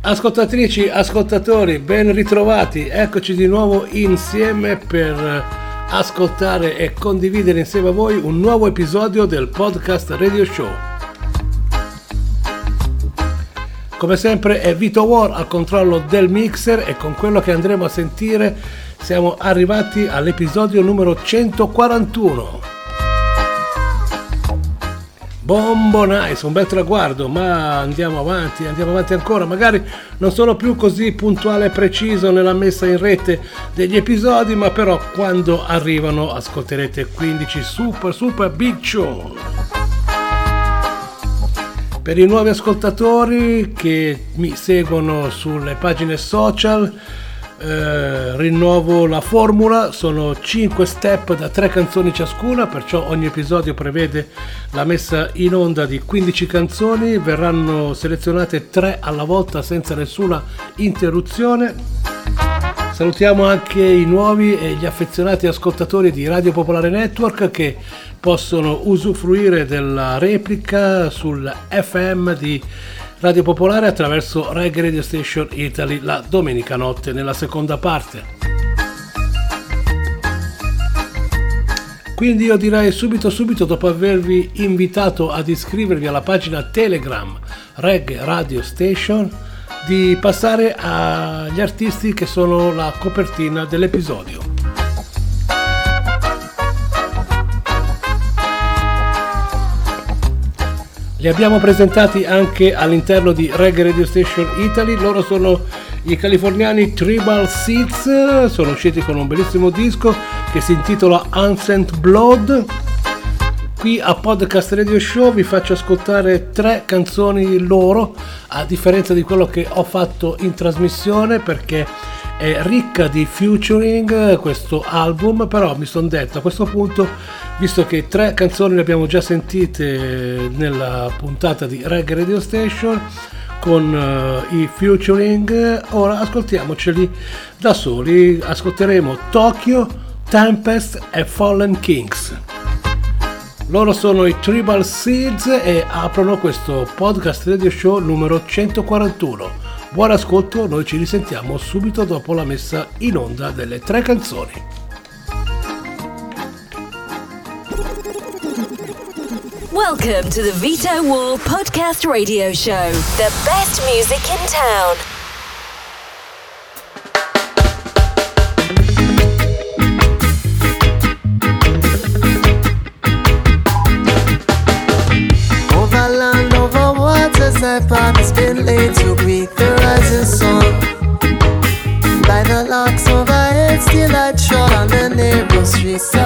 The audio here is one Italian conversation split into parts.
Ascoltatrici, ascoltatori, ben ritrovati, eccoci di nuovo insieme per ascoltare e condividere insieme a voi un nuovo episodio del podcast Radio Show. Come sempre è Vito War al controllo del mixer e con quello che andremo a sentire siamo arrivati all'episodio numero 141. Bombo nice, un bel traguardo, ma andiamo avanti, andiamo avanti ancora. Magari non sono più così puntuale e preciso nella messa in rete degli episodi, ma però quando arrivano ascolterete 15 super super big show. Per i nuovi ascoltatori che mi seguono sulle pagine social, eh, rinnovo la formula, sono 5 step da 3 canzoni ciascuna, perciò ogni episodio prevede la messa in onda di 15 canzoni, verranno selezionate 3 alla volta senza nessuna interruzione. Salutiamo anche i nuovi e gli affezionati ascoltatori di Radio Popolare Network che possono usufruire della replica sul FM di Radio Popolare attraverso Reggae Radio Station Italy la domenica notte nella seconda parte. Quindi io direi subito subito dopo avervi invitato ad iscrivervi alla pagina Telegram Reggae Radio Station di passare agli artisti che sono la copertina dell'episodio. Li abbiamo presentati anche all'interno di Reggae Radio Station Italy, loro sono i californiani Tribal Seeds, sono usciti con un bellissimo disco che si intitola Ancient Blood. Qui a Podcast Radio Show vi faccio ascoltare tre canzoni loro, a differenza di quello che ho fatto in trasmissione perché è ricca di featuring questo album, però mi sono detto a questo punto visto che tre canzoni le abbiamo già sentite nella puntata di Reggae Radio Station con uh, i featuring, ora ascoltiamoceli da soli, ascolteremo Tokyo, Tempest e Fallen Kings. Loro sono i Tribal Seeds e aprono questo podcast radio show numero 141. Buon ascolto, noi ci risentiamo subito dopo la messa in onda delle tre canzoni. Welcome to the Vito War Podcast Radio Show, the best music in town. Lisa.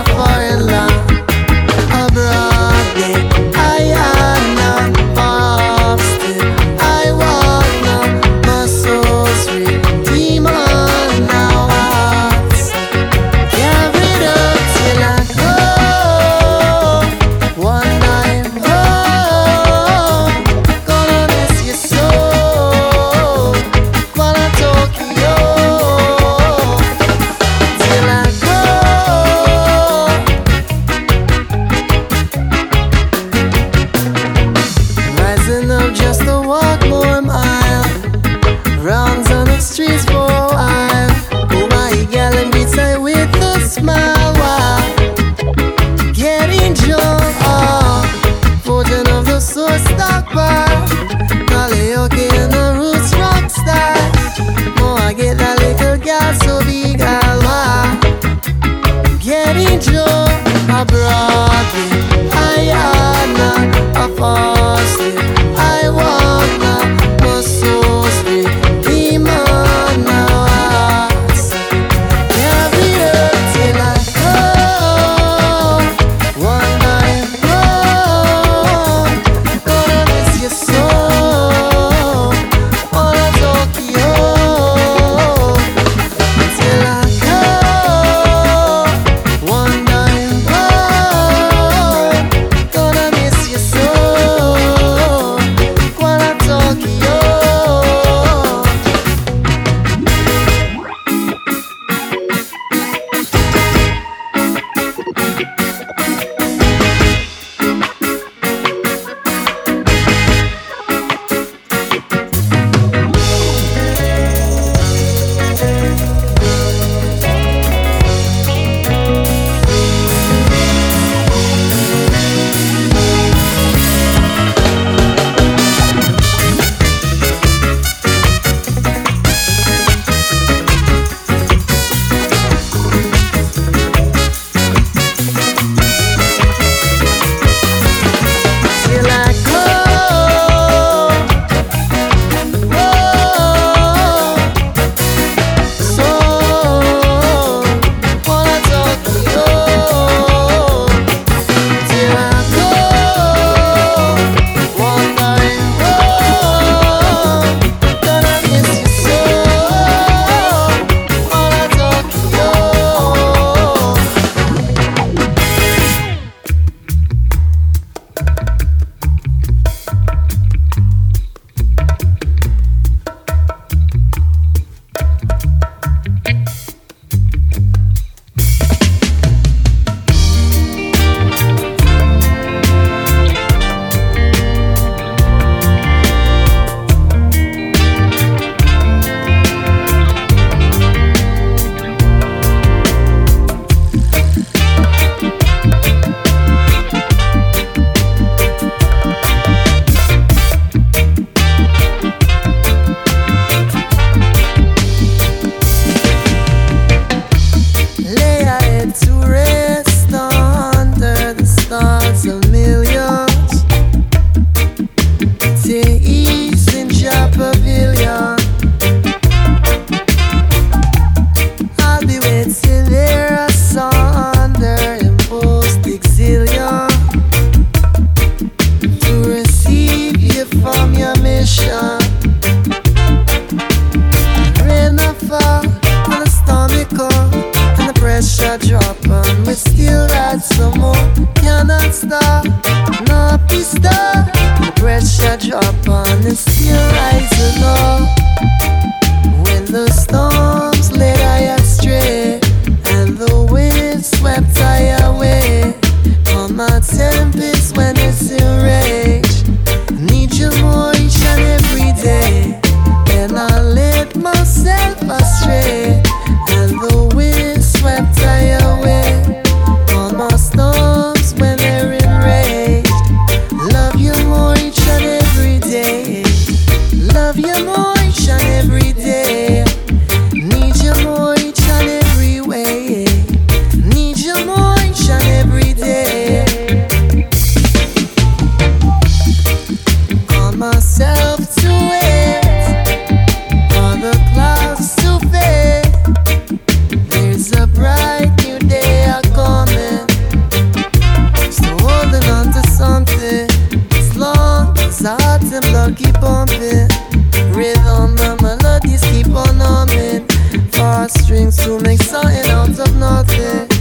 On no, strings to make something out of nothing.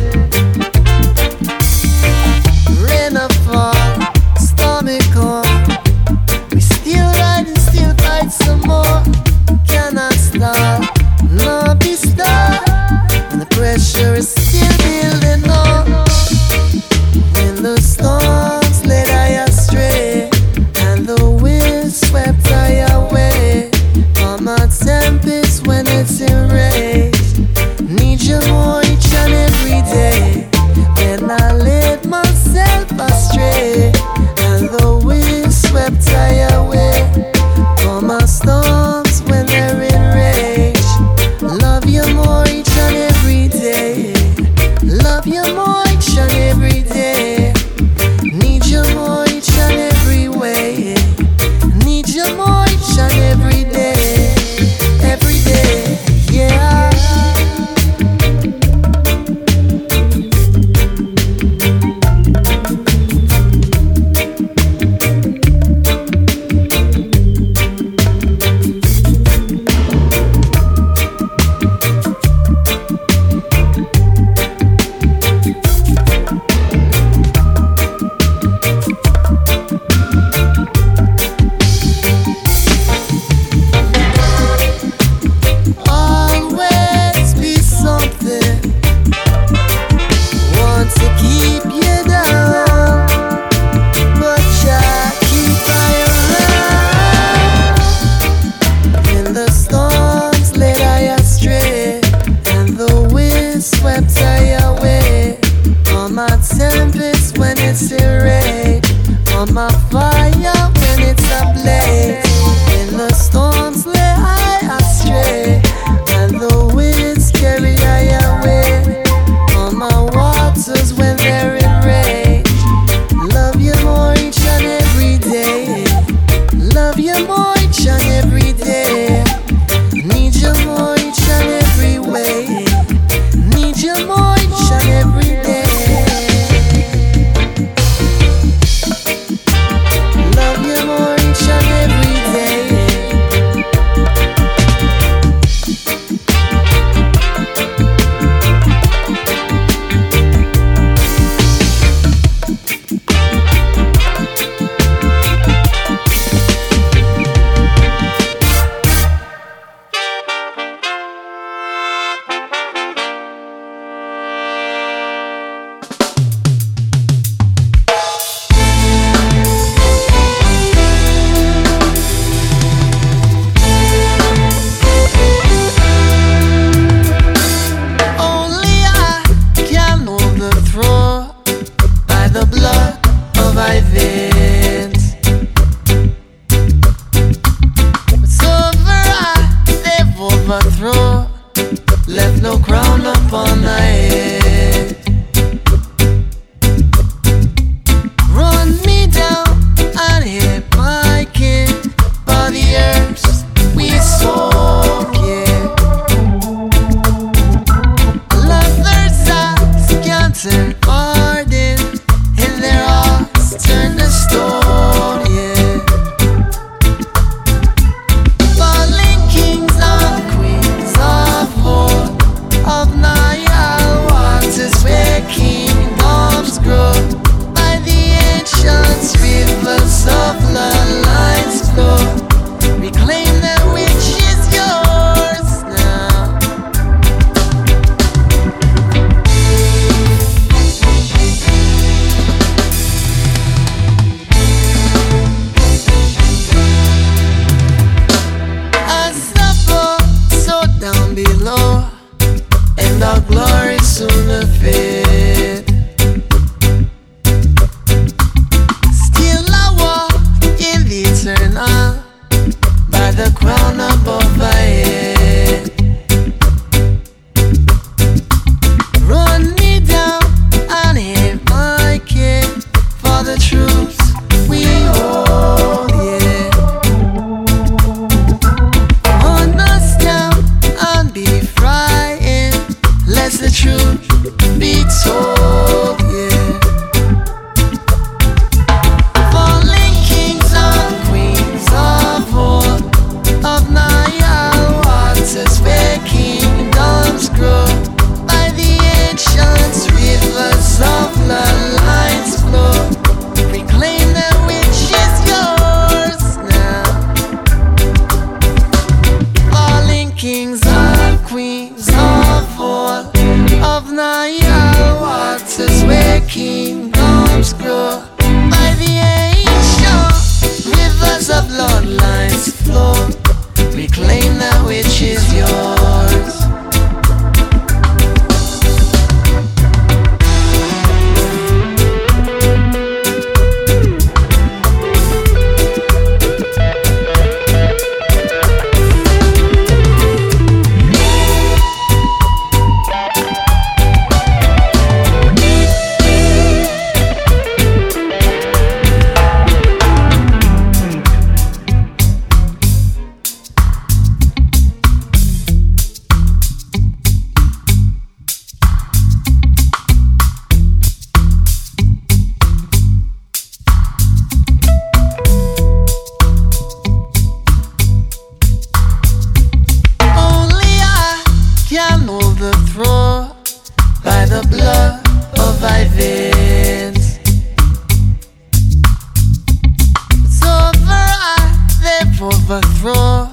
Overthrow,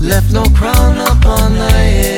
left no crown upon her head.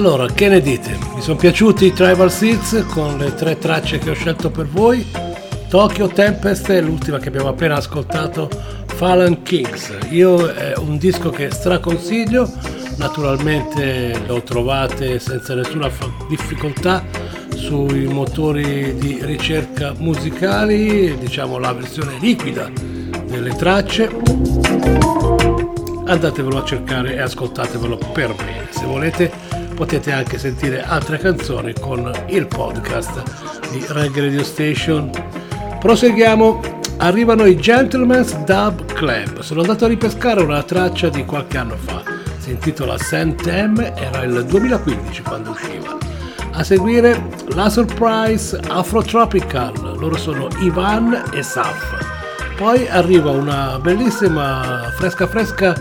Allora, che ne dite? Mi sono piaciuti i Tribal Seeds con le tre tracce che ho scelto per voi. Tokyo Tempest e l'ultima che abbiamo appena ascoltato, Fallen Kings. Io è un disco che straconsiglio, naturalmente lo trovate senza nessuna difficoltà sui motori di ricerca musicali, diciamo la versione liquida delle tracce andatevelo a cercare e ascoltatevelo per bene. Se volete potete anche sentire altre canzoni con il podcast di Reggae Radio Station. Proseguiamo, arrivano i Gentleman's Dub Club. Sono andato a ripescare una traccia di qualche anno fa, si intitola Santem, era il 2015 quando usciva. A seguire la Surprise Afro Tropical, loro sono Ivan e Saf. Poi arriva una bellissima fresca fresca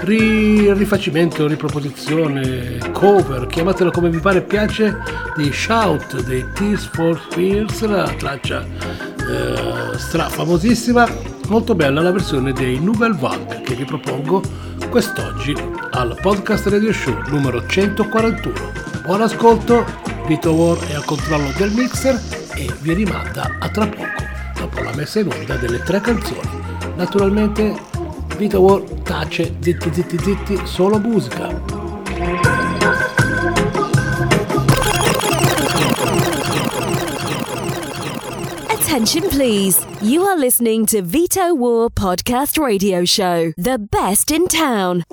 ri- rifacimento, riproposizione, cover, chiamatelo come vi pare piace, di Shout dei Tears for Fears, la traccia eh, stra famosissima, molto bella la versione dei Nouvelle Vague che vi propongo quest'oggi al podcast radio show numero 141. Buon ascolto, Vito War è al controllo del mixer e vi rimanda a tra poco dopo la messa in onda delle tre canzoni. Naturalmente Vito War tace zitti zitti zitti solo musica. Attention, please. You are listening to Veto War Podcast Radio Show, the best in town.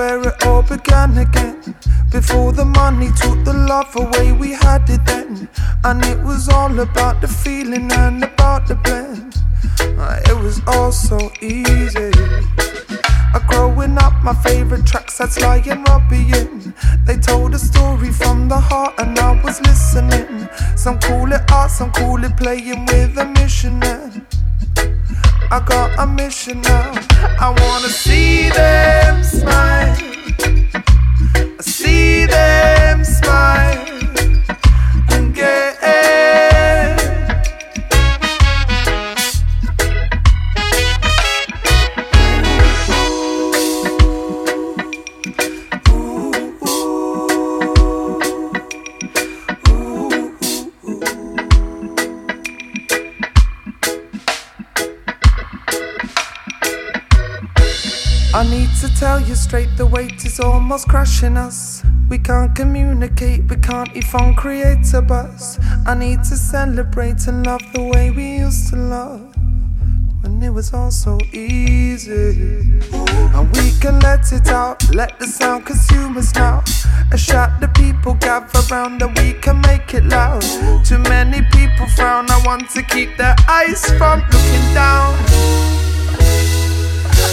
Where it all began again. Before the money took the love away, we had it then. And it was all about the feeling and about the blend. Uh, It was all so easy. Uh, growing up, my favorite tracks had Sly and Robbie in. They told a story from the heart, and I was listening. Some call it art, some call it playing with a mission. I got a mission now. I wanna see them smile. I see them smile I need to tell you straight, the weight is almost crushing us. We can't communicate, we can't even create a buzz. I need to celebrate and love the way we used to love. When it was all so easy. And we can let it out, let the sound consume us now. A shot the people gather round and we can make it loud. Too many people frown, I want to keep their eyes from looking down.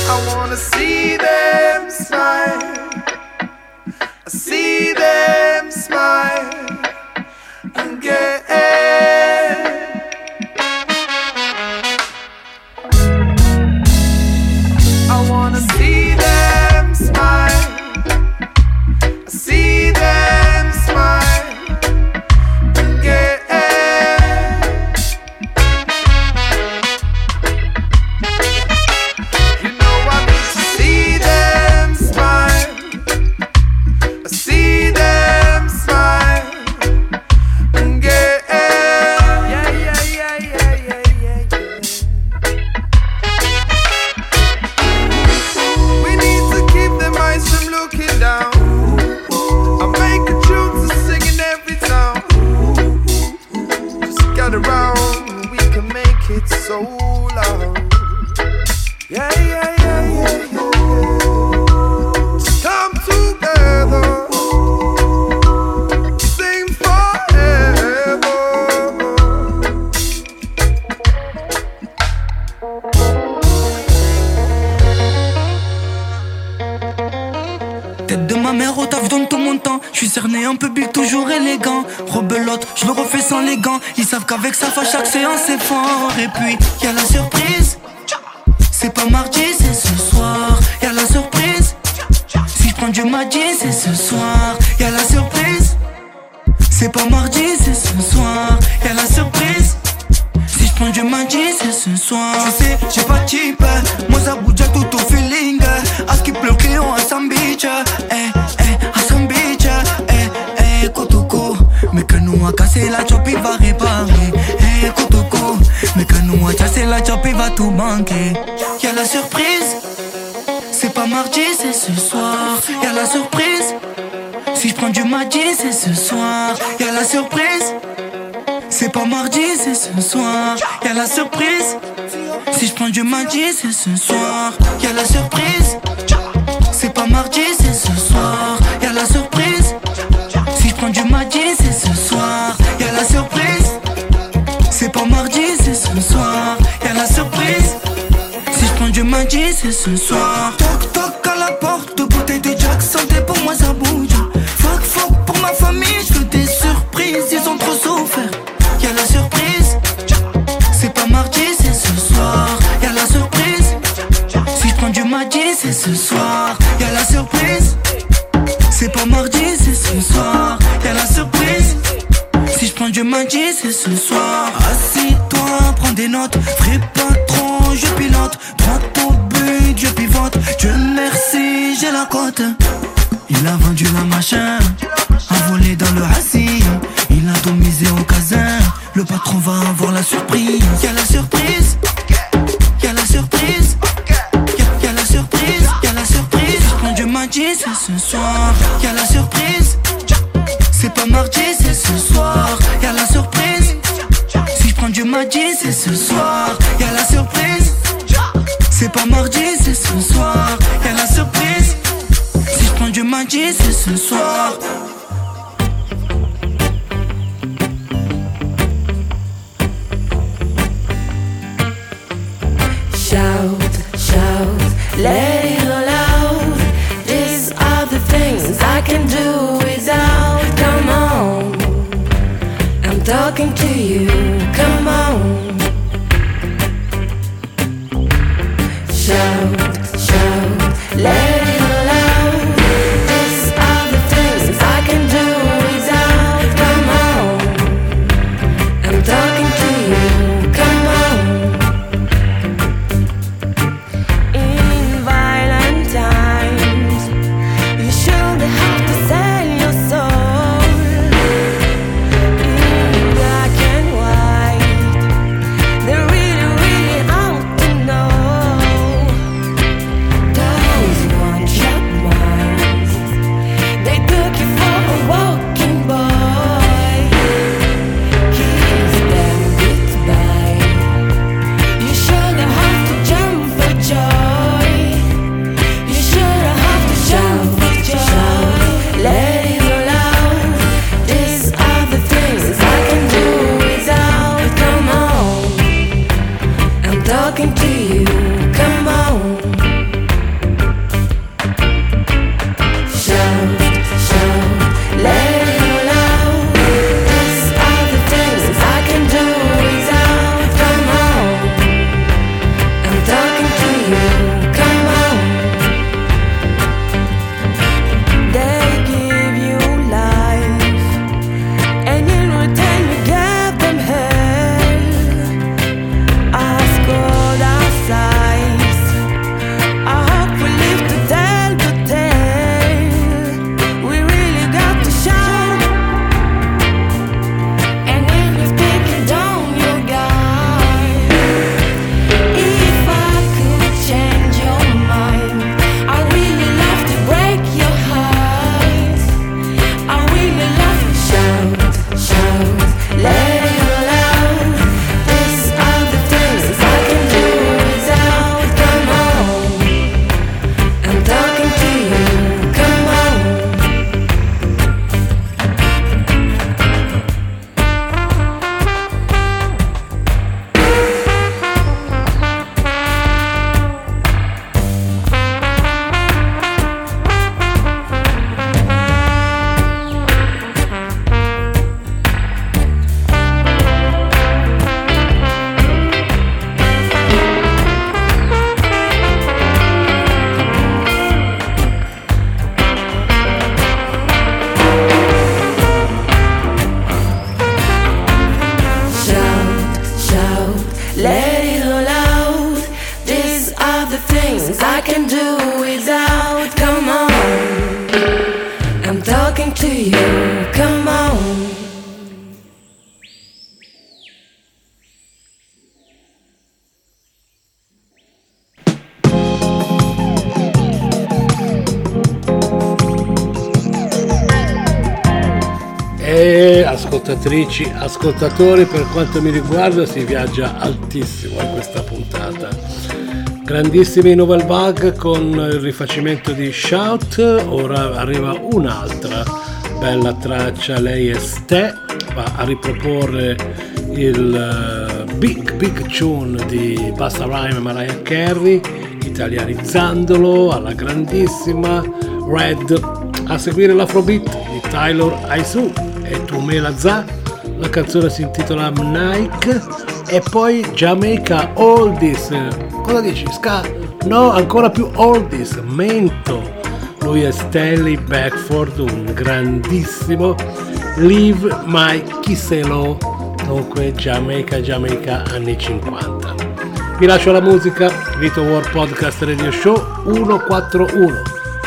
I wanna see them smile. I see them smile. Mécanou a cassé la chop, il va réparer. Hey, eh, Kotoko, Mécanou a cassé la chop, il va tout manquer. Y'a la surprise, c'est pas mardi, c'est ce soir. Y'a la surprise, si je prends du mardi, c'est ce soir. Y'a la surprise, c'est pas mardi, c'est ce soir. Y'a la surprise, si je prends du mardi, c'est ce soir. Y'a la surprise, c'est pas mardi, c'est ce soir. 是错。Ascoltatrici, ascoltatori, per quanto mi riguarda si viaggia altissimo in questa puntata. Grandissimi Novel Bug con il rifacimento di Shout, ora arriva un'altra bella traccia, lei è Ste, va a riproporre il eh, Big Big Tune di Basta Rhyme e Mariah Carey, italianizzandolo alla grandissima Red. A seguire l'Afrobeat di Tyler Aisu e Tumela Za, la canzone si intitola Nike e poi Jamaica Oldies. Cosa dici? Ska? No, ancora più Oldies, Mento. Lui è Stanley Beckford, un grandissimo Live My Kiselo, dunque Jamaica, Jamaica anni 50. Vi lascio la musica, Vito War Podcast Radio Show 141.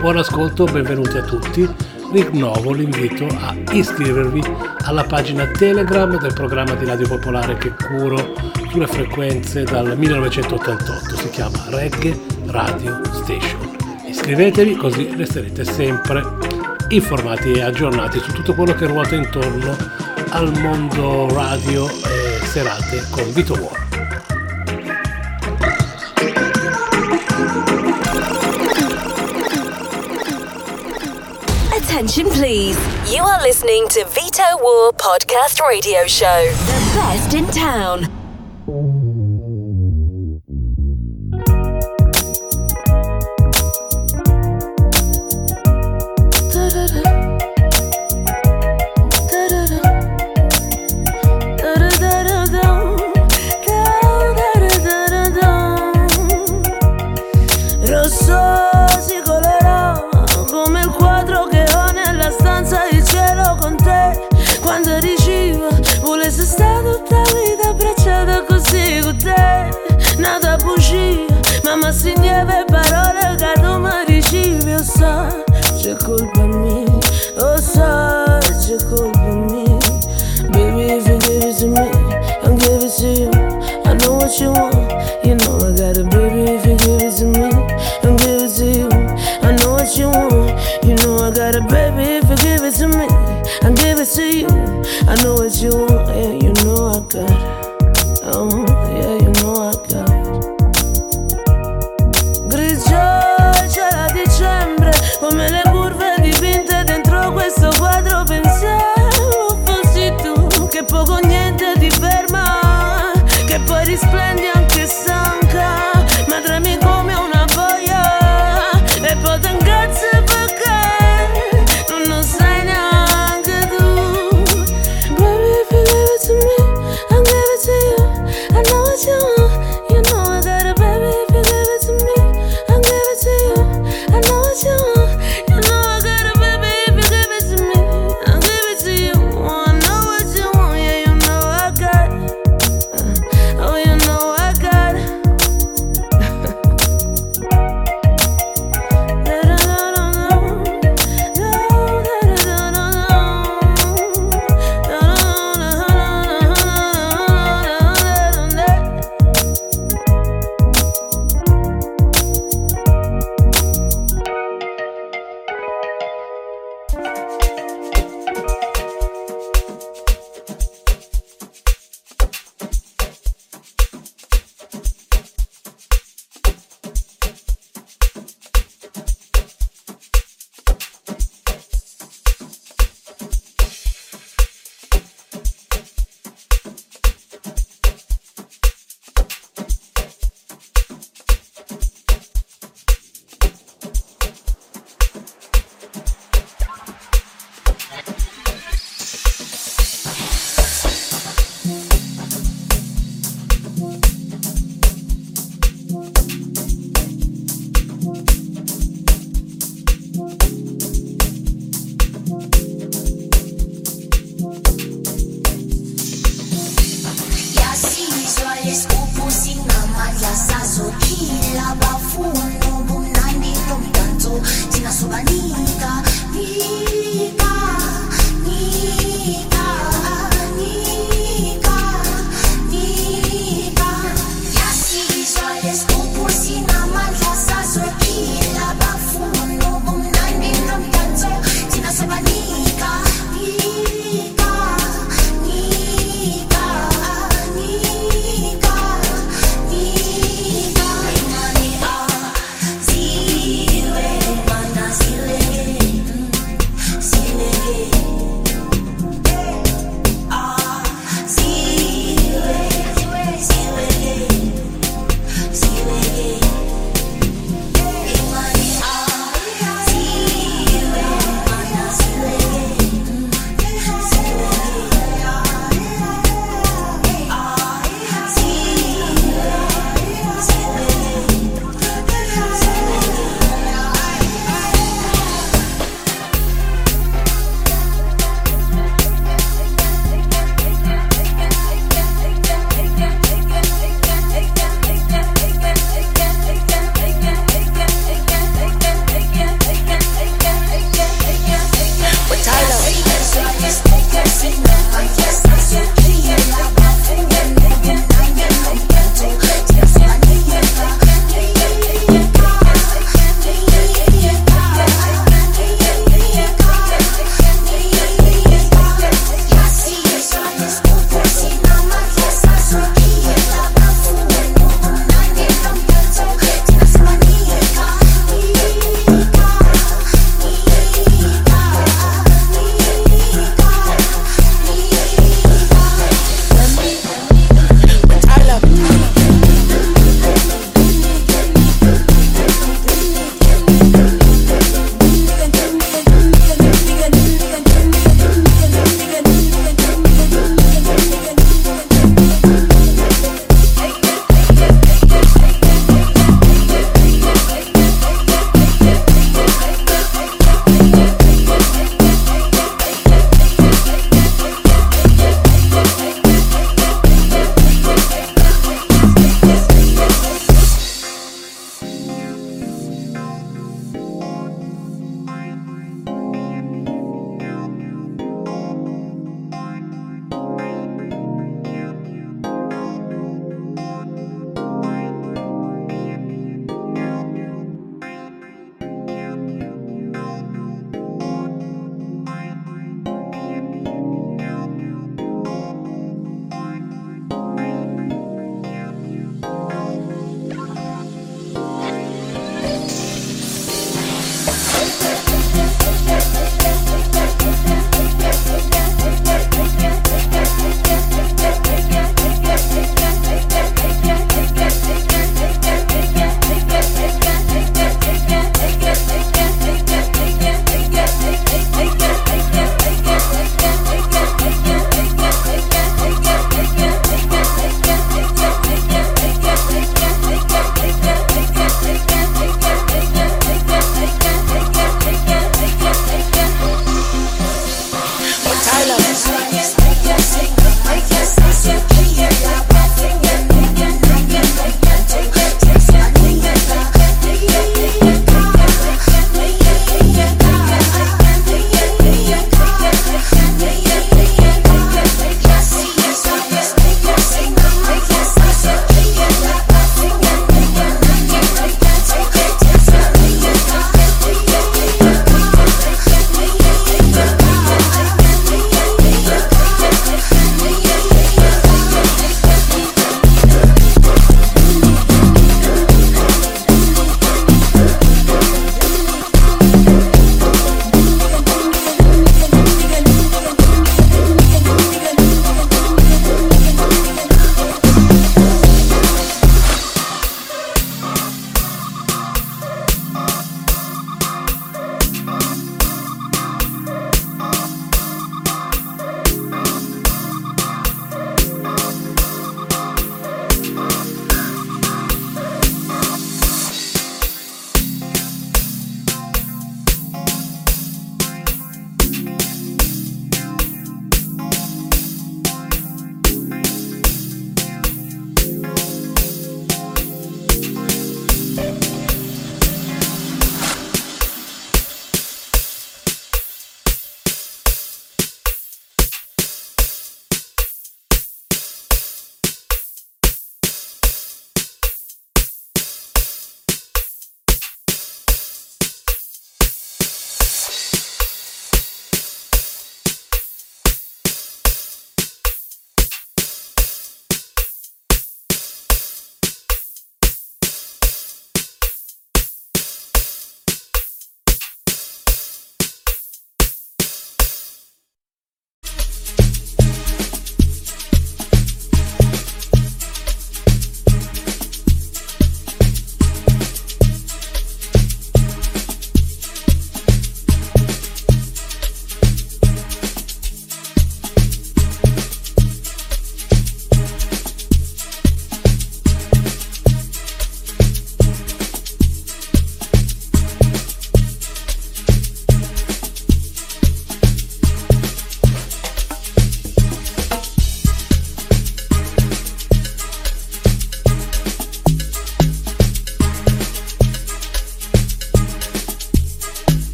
Buon ascolto, benvenuti a tutti. Rinnovo l'invito a iscrivervi alla pagina Telegram del programma di Radio Popolare che curo sulle frequenze dal 1988. Si chiama Reggae Radio Station. Iscrivetevi così resterete sempre informati e aggiornati su tutto quello che ruota intorno al mondo radio e serate con Vito War. Attention, please. You are listening to Vito War Podcast Radio Show, the best in town.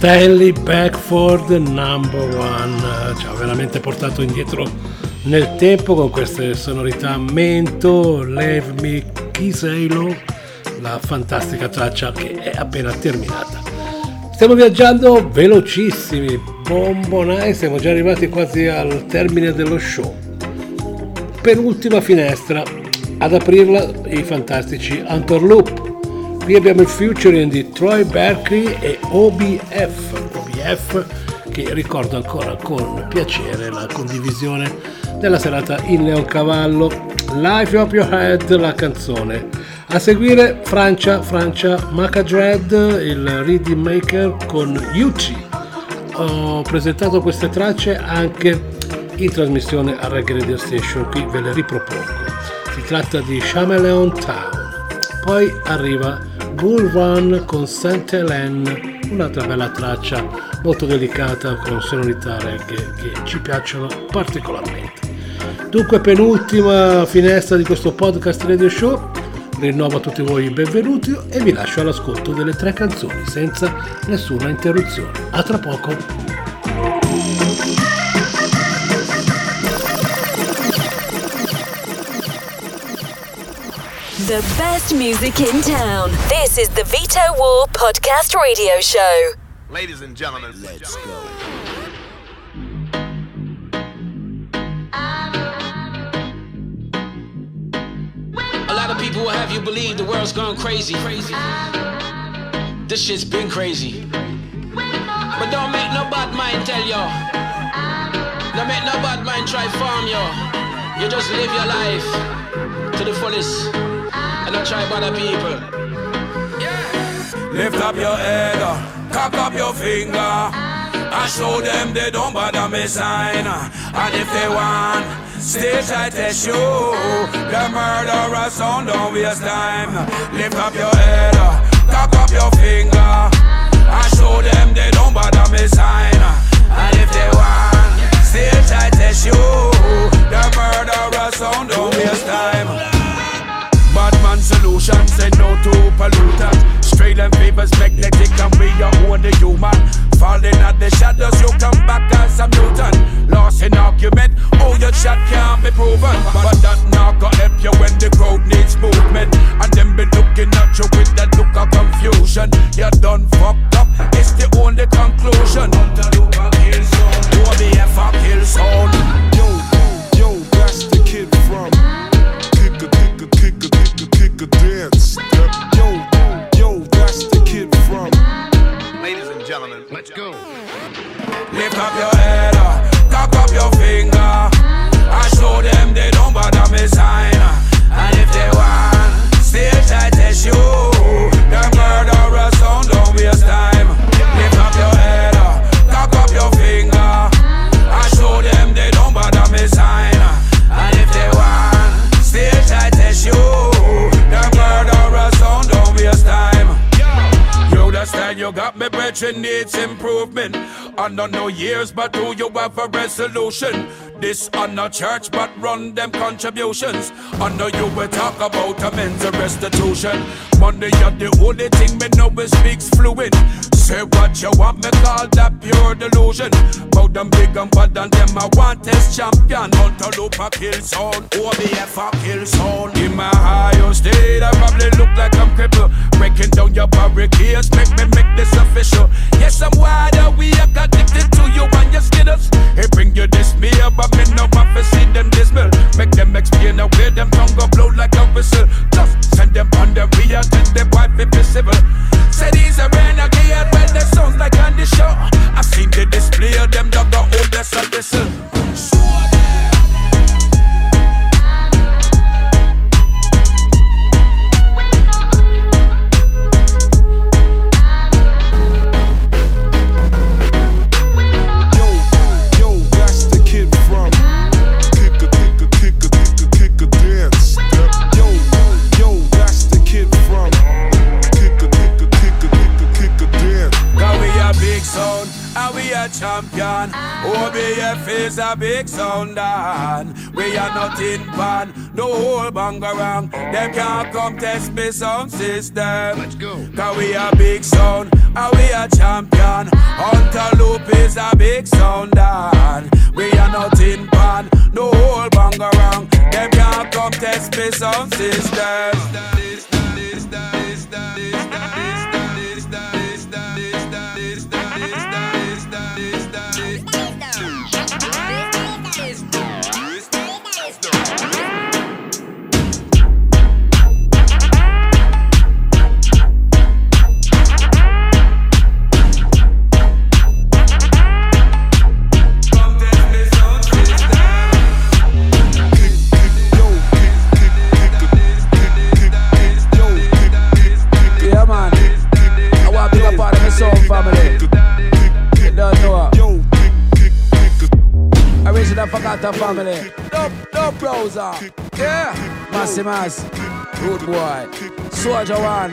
Stanley Backford number one eh, ci ha veramente portato indietro nel tempo con queste sonorità mento Leave Me Kiselo la fantastica traccia che è appena terminata. Stiamo viaggiando velocissimi bombonai siamo già arrivati quasi al termine dello show. Penultima finestra ad aprirla i fantastici Antor Loop Qui abbiamo il featuring di Troy Berkeley e OBF. OBF che ricordo ancora con piacere la condivisione della serata in Leoncavallo. Life Up Your Head, la canzone. A seguire Francia, Francia, Maca Dread, il Reading Maker con Yuchi. Ho presentato queste tracce anche in trasmissione a Reggae Radio Station, qui ve le ripropongo. Si tratta di Chameleon Town. Poi arriva Bull Run con Saint Hélène, un'altra bella traccia molto delicata con sonorità reggae che ci piacciono particolarmente. Dunque penultima finestra di questo podcast radio show, rinnovo a tutti voi il benvenuti e vi lascio all'ascolto delle tre canzoni senza nessuna interruzione. A tra poco! The best music in town. This is the Veto War Podcast Radio Show. Ladies and gentlemen, let's go. A lot of people will have you believe the world's gone crazy. Crazy. This shit's been crazy. But don't make no bad mind tell yo. Don't make no bad mind try farm yo. You just live your life to the fullest and not try bother people. Lift up your head, uh, cock up your finger. I show them they don't bother me sign. Uh, and if they want, stay tight test you. The murderer sound don't waste time. Lift up your head, uh, cock up your finger. I show them they don't bother me sign. And if they want, stay tight test you. The murderer sound don't waste time. Badman solution, say no to pollutant. Straight and favors magnetic, and we are only human. Falling at the shadows, you come back as a mutant. Lost in argument, oh your chat can't be proven. But that not gonna help you when the crowd needs movement. And them be looking at you with that look of confusion. You're done fucked up, it's the only conclusion. OBF a kill sound. Yo, a, dance step. Yo, yo, that's the kid from Ladies and gentlemen, let's go. Lift up your head, uh, cock up your finger. I show them they don't bother me sign. And if they want, still tight as you. Brethren needs improvement. I don't years, but do you have a resolution? This on a church, but run them contributions. I know you will talk about amends and restitution. Money are the only thing me know is speaks fluent. Say what you want, me call that pure delusion. Bout them big and bad and them I want as champion. Hunter loop a kill sound, OBF a kill sound. In my higher state, I probably look like I'm crippled. Breaking down your barricades, make me make this official. Yes, I'm wide awake, addicted to you and your skittles. Hey, bring you this beer, but me no want see them dismal. Make them explain away, them tongue go blow like a whistle. Just send them on the rear, then they wipe it be civil. Say these are renegade, well, they sounds like on the show. I seen the display, them dog got hold us a whistle. Yo, champion. OBF is a big sound, and we are not in pan. No whole bang around, them can't come test me sound system. Let's go. Cause we a big sound, and we a champion. Hunter Loop is a big sound, and we are not in pan. No whole bang around, them can't come test me sound system. Yeah, Original Forgotten family. No, no browser. Yeah. Massimas. Rude boy. Soldier One.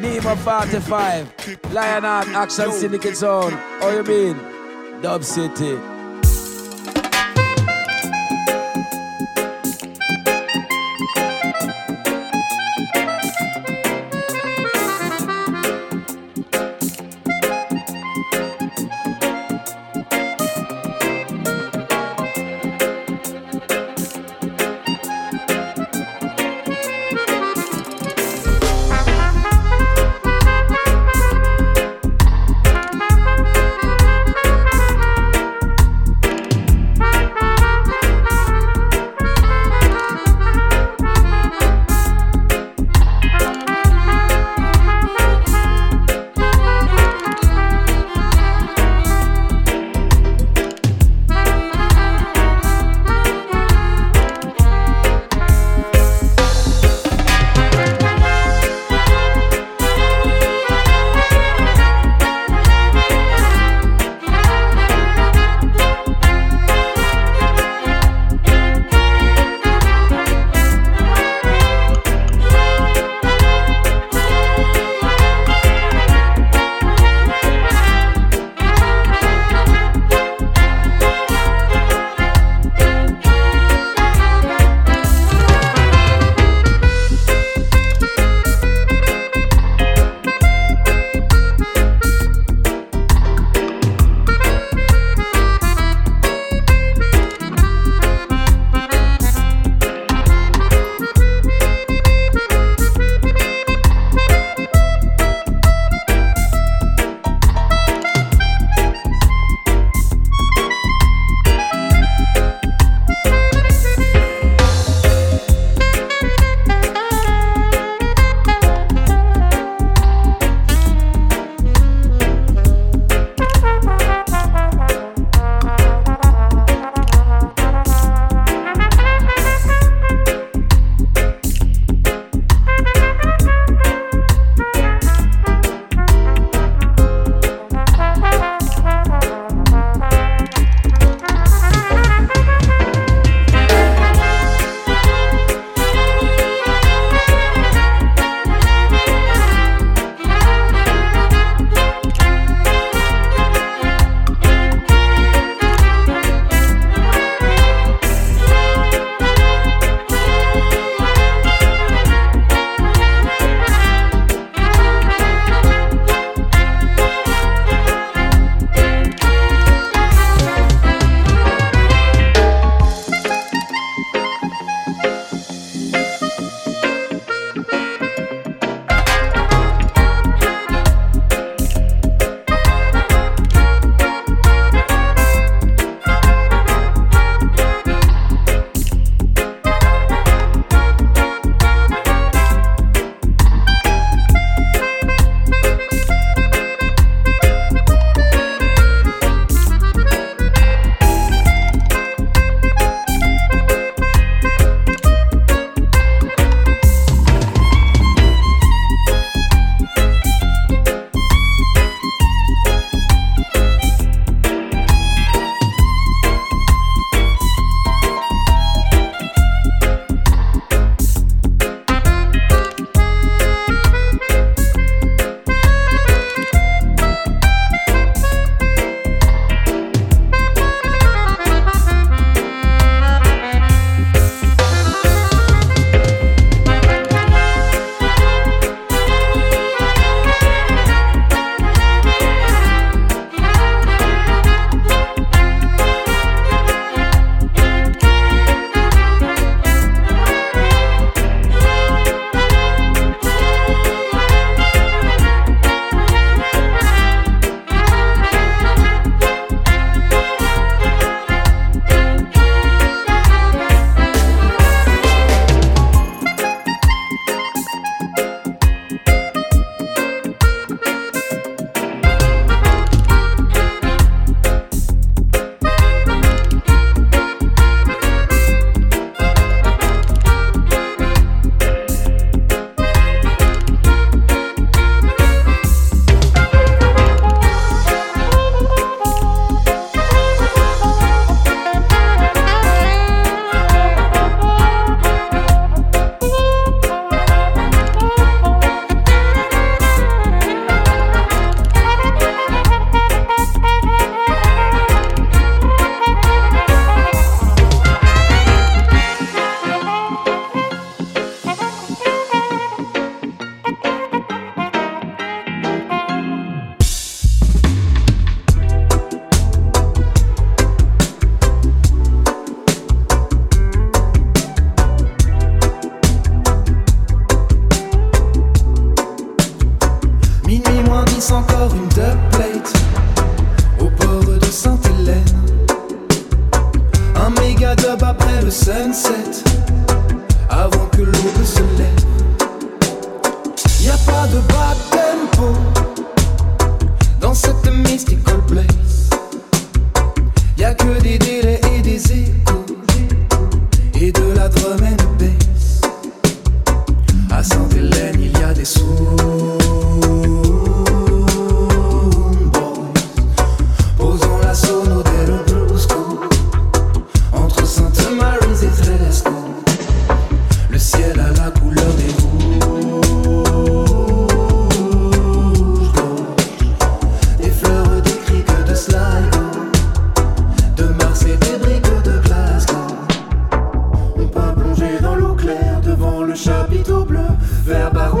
Nemo 45. Lionheart Action Syndicate Zone. How you mean? Dub City.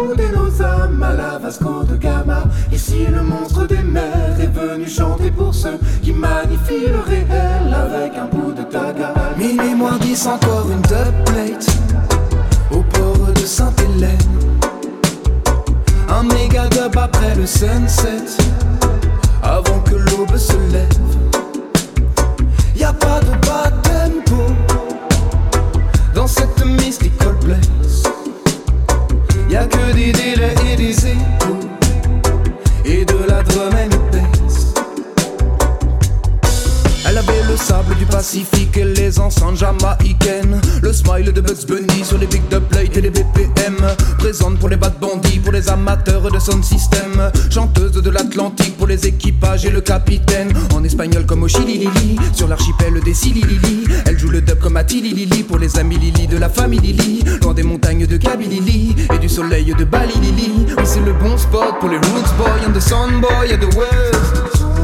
Barouder nos à la Vasco de Gama. Ici le monstre des mers est venu chanter pour ceux qui magnifient le réel avec un bout de taga Minuit moins 10 encore une dub plate Au port de Sainte-Hélène. Un méga dub après le sunset Avant que l'aube se lève. Y a pas de bas tempo Dans cette mystical place Y a que des délais et des échos. Et de la drum le sable du Pacifique et les enceintes jamaïcaines. Le smile de Bugs Bunny sur les big dub plates et les BPM Présente pour les bad bandits, pour les amateurs de sound system. Chanteuse de l'Atlantique pour les équipages et le capitaine. En espagnol comme au Chili Lili, sur l'archipel des Sililili. Elle joue le dub comme à Tililili pour les amis Lili de la famille Lili. Loin des montagnes de Kabilili et du soleil de Bali Lili Oui c'est le bon spot pour les roots boy and the sun boy and the west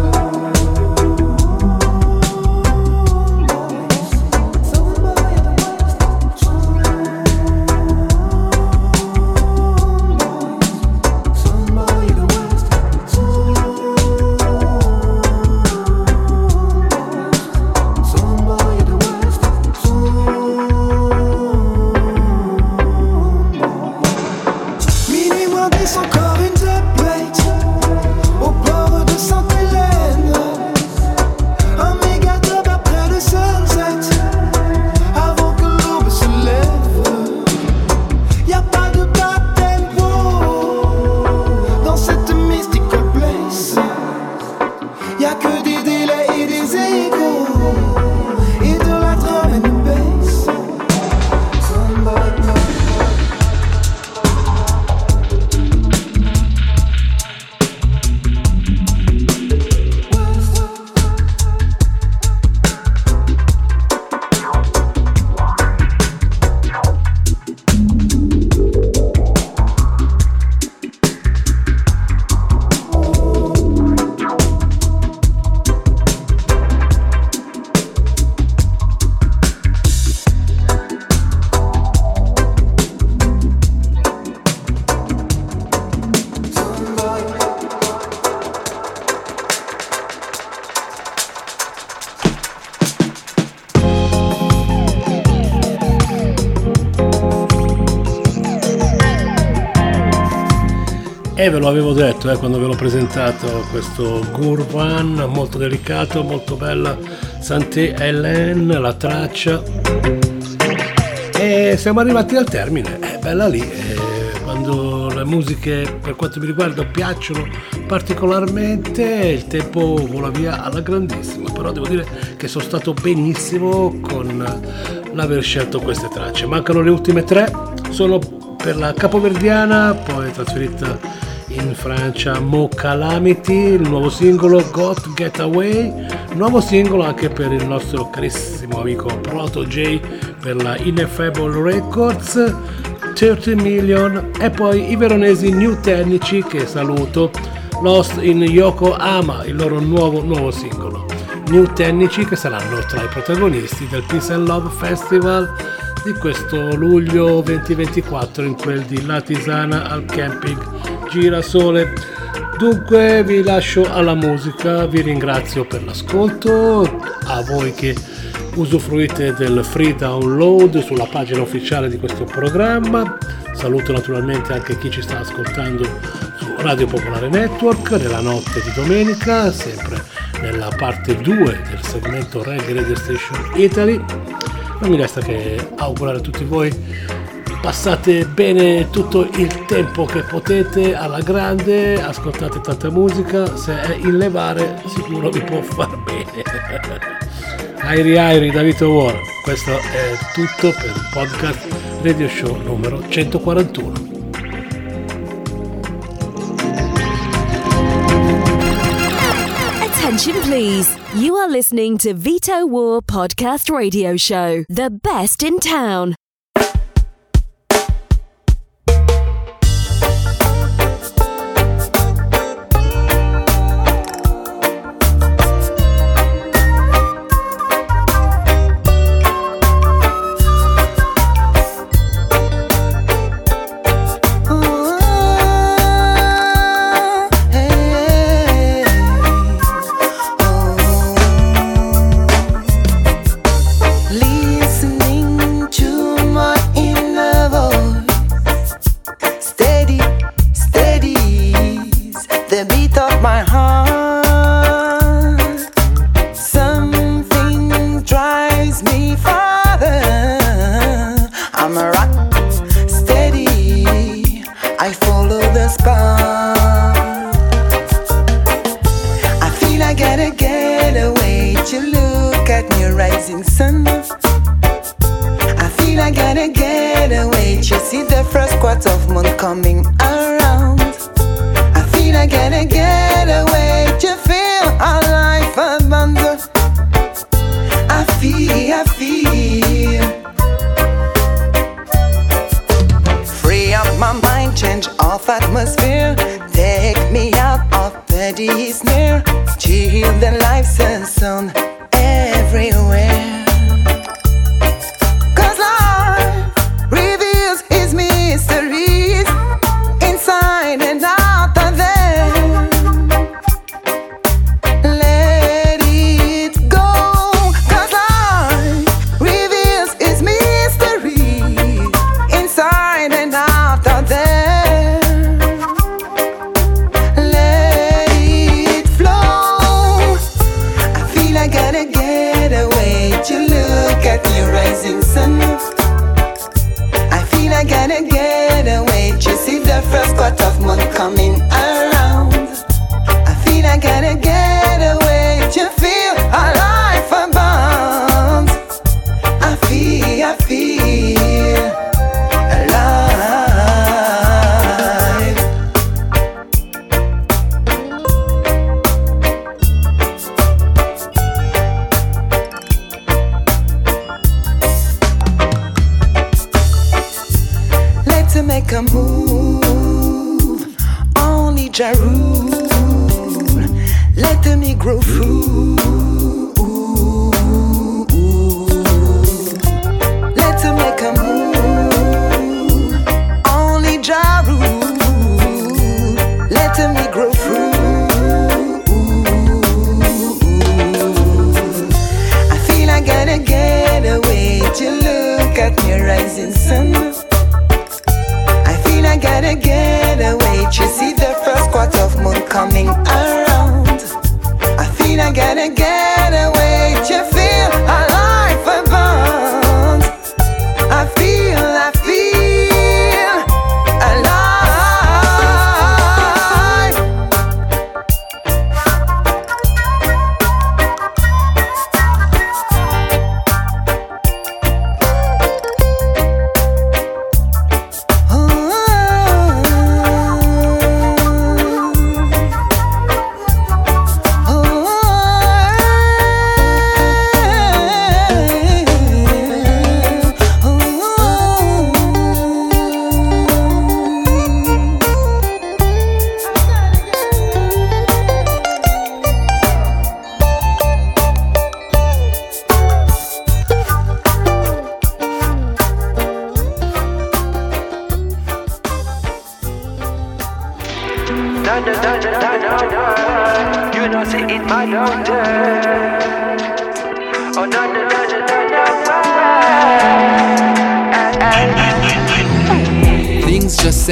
E ve lo avevo detto eh, quando ve l'ho presentato questo Gurvan molto delicato, molto bella, Santé Hélène, la traccia. E siamo arrivati al termine, è bella lì. eh, quando le musiche per quanto mi riguarda piacciono particolarmente il tempo vola via alla grandissima, però devo dire che sono stato benissimo con l'aver scelto queste tracce. Mancano le ultime tre, sono per la capoverdiana, poi trasferita Francia Mo Calamity, il nuovo singolo Got Get Away, nuovo singolo anche per il nostro carissimo amico Proto J per la Ineffable Records, 30 Million e poi i veronesi New Tecnici che saluto, Lost in Yokohama, il loro nuovo, nuovo singolo. New Tecnici che saranno tra i protagonisti del Peace and Love Festival di questo luglio 2024 in quel di Latisana al camping girasole. Dunque vi lascio alla musica, vi ringrazio per l'ascolto, a voi che usufruite del free download sulla pagina ufficiale di questo programma. Saluto naturalmente anche chi ci sta ascoltando su Radio Popolare Network nella notte di domenica, sempre nella parte 2 del segmento Reggae Radio Station Italy. Non mi resta che augurare a tutti voi passate bene tutto il tempo che potete alla grande, ascoltate tanta musica, se è in levare sicuro vi può far bene. Airi Airi da Vito War, questo è tutto per il podcast Radio Show numero 141. Attention please, you are listening to Vito War Podcast Radio Show, the best in town.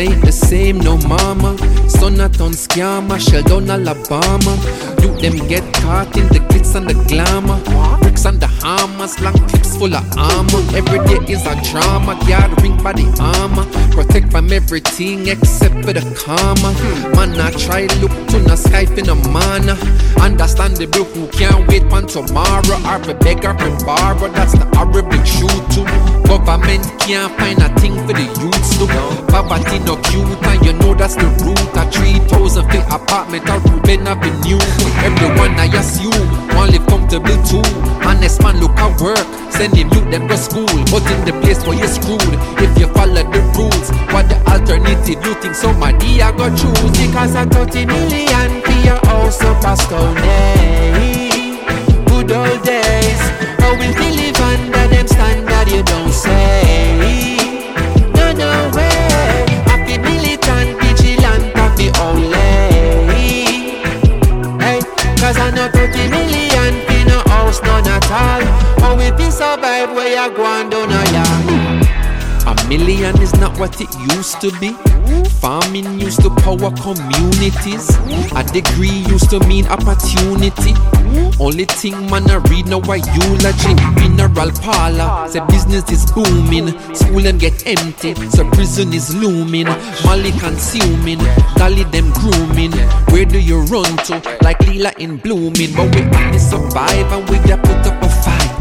ain't the same, no mama. Son a ton scammer, Sheldon, Alabama. You them get caught in the glitz and the glamour. Bricks and the hammers, long tips full of armor. Every day is a drama, gathering by the armor. Protect from everything except for the karma. Man, I try look to the sky for no manna. Understandable who can't wait for tomorrow. Or for beg or for borrow, that's the horrible truth too. Government can't find a thing for the youths to. Poverty no cute, and you know that's the root. A 3,000 feet apartment out Ruben Avenue. Everyone I assume want live comfortable too. Honest man look at work, send him youth them to school. But in the place where you're screwed, if you follow the rules, what the alternative you think somebody I go choose? Because I 30 million for your house up a stone. Good old days. How will live under them standard you don't say? Go and yeah. A million is not what it used to be. Farming used to power communities. A degree used to mean opportunity. Only thing man I read now a eulogy. Mineral parlor, say business is booming. School them get empty, so prison is looming. Molly consuming, dolly them grooming. Where do you run to? Like Lila in blooming. But we only survive and we get put up a fight.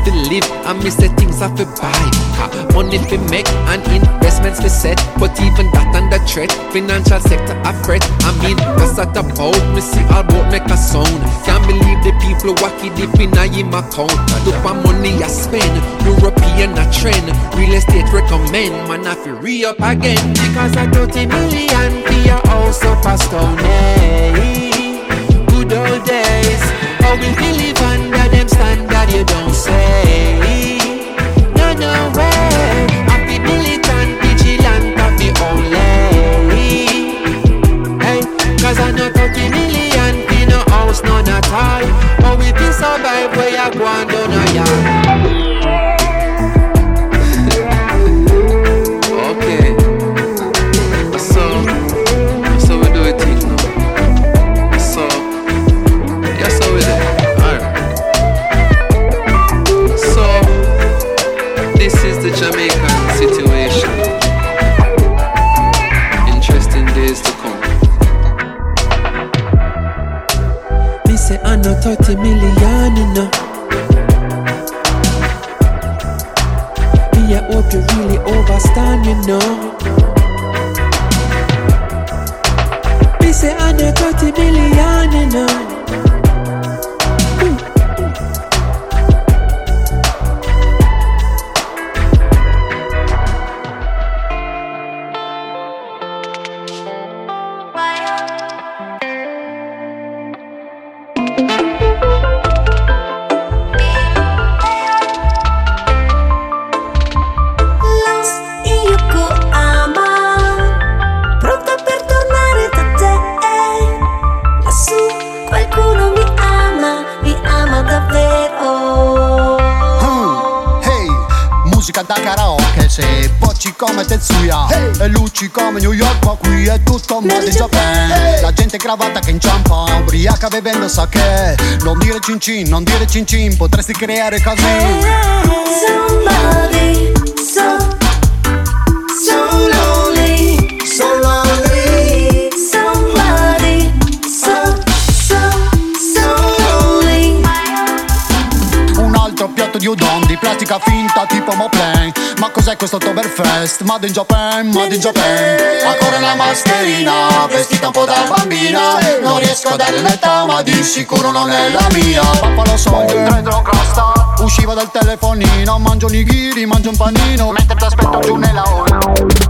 Ka Life I feel live, I miss the things I feel buy. Ka Money fi make and investments fi set, but even that under threat. Financial sector I fret. I mean, that's not about me see all about make a sound. Can't believe the people wacky deep in a him account. Look what money I spend, European a trend. Real estate recommend, man I fi re up again because I 30 million for your house up a stone. Hey, good old days. How we live under them standard you don't say? No, no way. Happy militant, vigilant, happy only. Hey, cause I know 30 million in no house, none at all. How we fi survive where you go and do no yard? 30 million, you know. Me I hope you really overstand, you know. Ubriaca bevendo sake Non dire cin cin, non dire cin cin, potresti creare casini Somebody so plastica finta tipo Moplain Ma cos'è questo Oktoberfest? Made in Japan, made in Japan. Ancora la mascherina, vestita un po' da bambina. Non riesco a dare l'età ma di sicuro non è la mia. Papà lo so, retro crosta Usciva dal telefonino, mangio nigiri, mangio un panino Mentre ti aspetto giù nella ora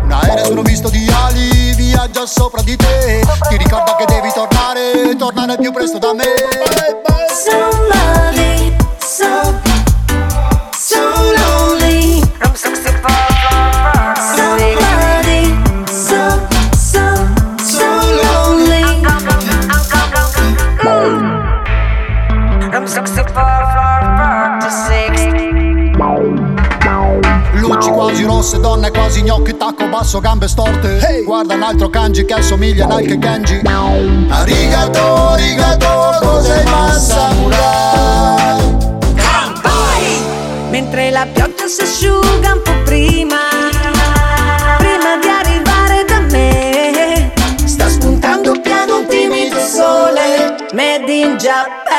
Un aereo sprovvisto di ali, viaggia sopra di te. Ti ricorda che devi tornare, tornare più presto da me. Somebody so rosse, donne quasi gnocchi, tacco basso, gambe storte. Hey. Guarda un altro kanji che assomiglia ad Alke Kenji. Arigato, arigato, cos'è samurai? Campai! Mentre la pioggia si asciuga un po' prima, prima di arrivare da me, sta spuntando piano un timido sole, made in Japan.